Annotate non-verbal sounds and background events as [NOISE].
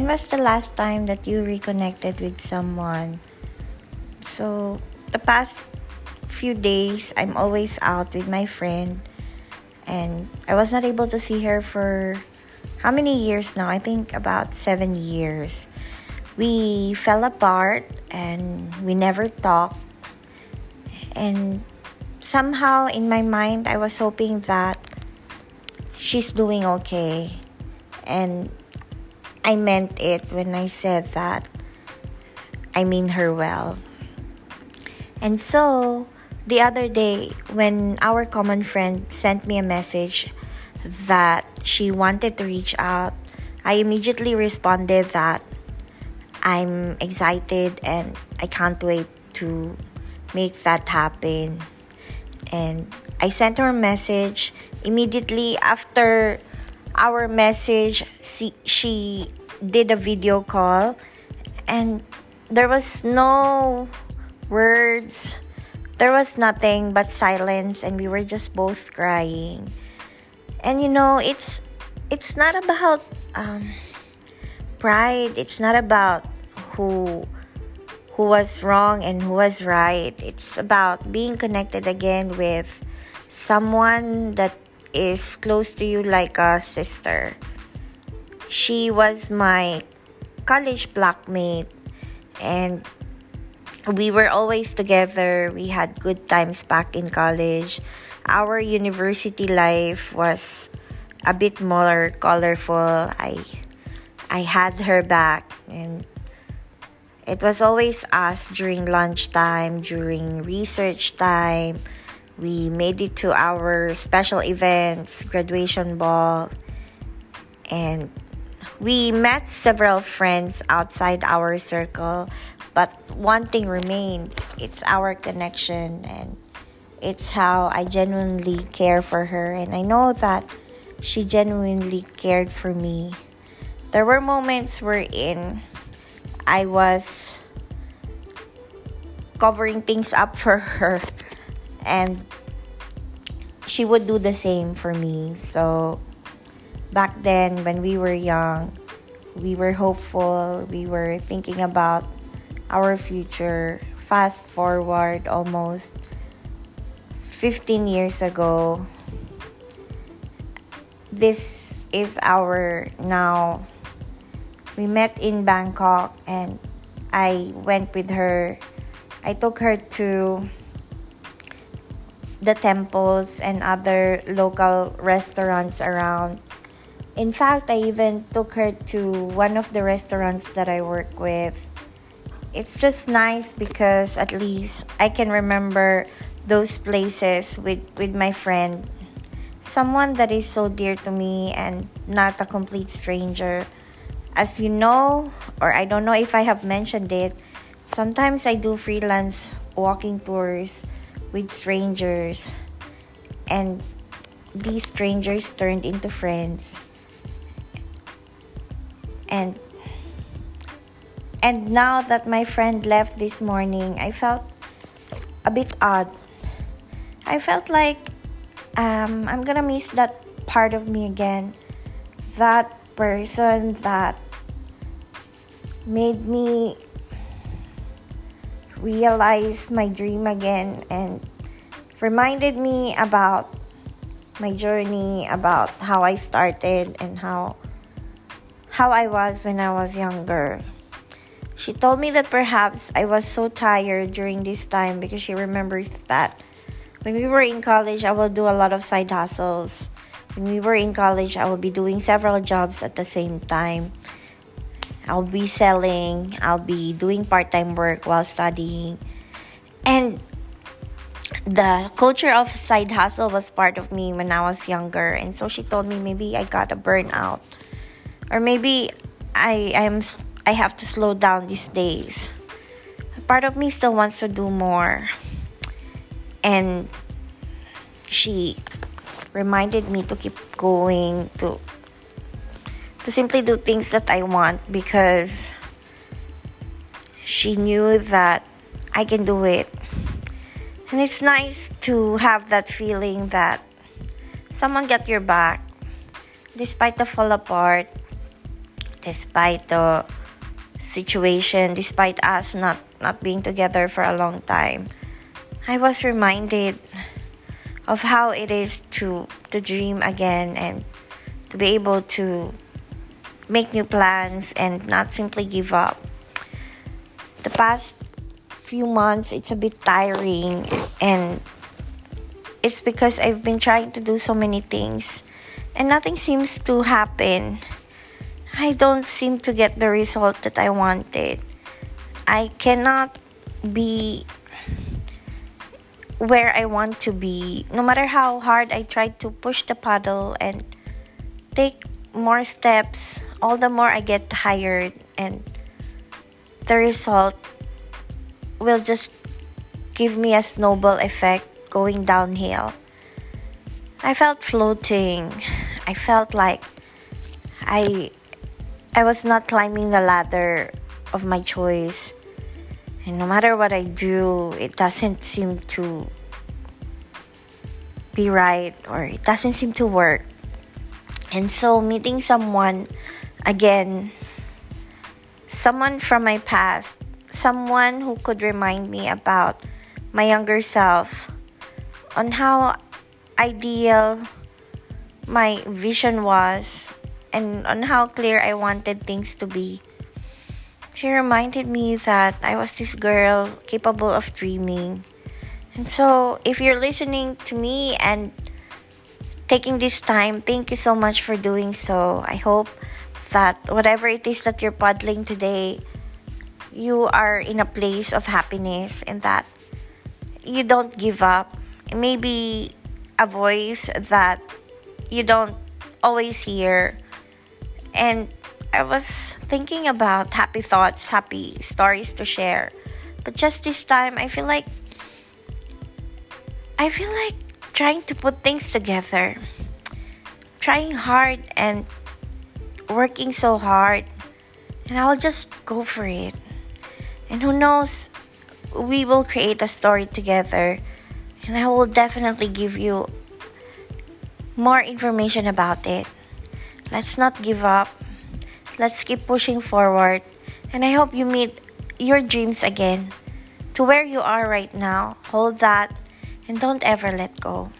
when was the last time that you reconnected with someone? So, the past few days, I'm always out with my friend, and I was not able to see her for how many years now? I think about seven years. We fell apart and we never talked. And somehow in my mind, I was hoping that she's doing okay. And I meant it when I said that I mean her well. And so, the other day, when our common friend sent me a message that she wanted to reach out, I immediately responded that I'm excited and I can't wait to make that happen. And I sent her a message immediately after our message. She, she did a video call, and there was no words, there was nothing but silence, and we were just both crying. And you know it's it's not about um, pride. It's not about who who was wrong and who was right. It's about being connected again with someone that is close to you like a sister she was my college blockmate and we were always together we had good times back in college our university life was a bit more colorful. I I had her back and it was always us during lunchtime, during research time. We made it to our special events, graduation ball, and we met several friends outside our circle, but one thing remained it's our connection and it's how I genuinely care for her, and I know that she genuinely cared for me. There were moments wherein I was covering things up [LAUGHS] for her, and she would do the same for me. So, back then, when we were young, we were hopeful, we were thinking about our future. Fast forward almost 15 years ago. This is our now. We met in Bangkok and I went with her. I took her to the temples and other local restaurants around. In fact, I even took her to one of the restaurants that I work with. It's just nice because at least I can remember those places with with my friend someone that is so dear to me and not a complete stranger as you know or i don't know if i have mentioned it sometimes i do freelance walking tours with strangers. And these strangers turned into friends. And and now that my friend left this morning i felt a bit odd. I felt like um, I'm gonna miss that part of me again. That person that made me realize my dream again and reminded me about my journey, about how I started and how how I was when I was younger. She told me that perhaps I was so tired during this time because she remembers that when we were in college, I will do a lot of side hustles. When we were in college, I will be doing several jobs at the same time. I'll be selling, I'll be doing part time work while studying. And the culture of side hustle was part of me when I was younger. And so she told me maybe I got a burnout. Or maybe I am I have to slow down these days. Part of me still wants to do more and she reminded me to keep going to to simply do things that I want because she knew that I can do it. And it's nice to have that feeling that someone got your back despite the fall apart. despite the situation, despite us not, not being together for a long time, I was reminded of how it is to to dream again and to be able to make new plans and not simply give up. The past few months it's a bit tiring and it's because I've been trying to do so many things and nothing seems to happen. I don't seem to get the result that I wanted. I cannot be where I want to be. No matter how hard I try to push the paddle and take more steps, all the more I get tired, and the result will just give me a snowball effect going downhill. I felt floating. I felt like I I was not climbing the ladder of my choice. And no matter what I do, it doesn't seem to be right or it doesn't seem to work. And so meeting someone again, someone from my past, someone who could remind me about my younger self on how ideal my vision was and on how clear I wanted things to be. She reminded me that I was this girl capable of dreaming. And so, if you're listening to me and taking this time, thank you so much for doing so. I hope that whatever it is that you're paddling today, you are in a place of happiness and that you don't give up. Maybe a voice that you don't always hear. And I was thinking about happy thoughts, happy stories to share. But just this time, I feel like I feel like trying to put things together. Trying hard and working so hard. And I'll just go for it. And who knows, we will create a story together. And I will definitely give you more information about it. Let's not give up. Let's keep pushing forward. And I hope you meet your dreams again. To where you are right now, hold that and don't ever let go.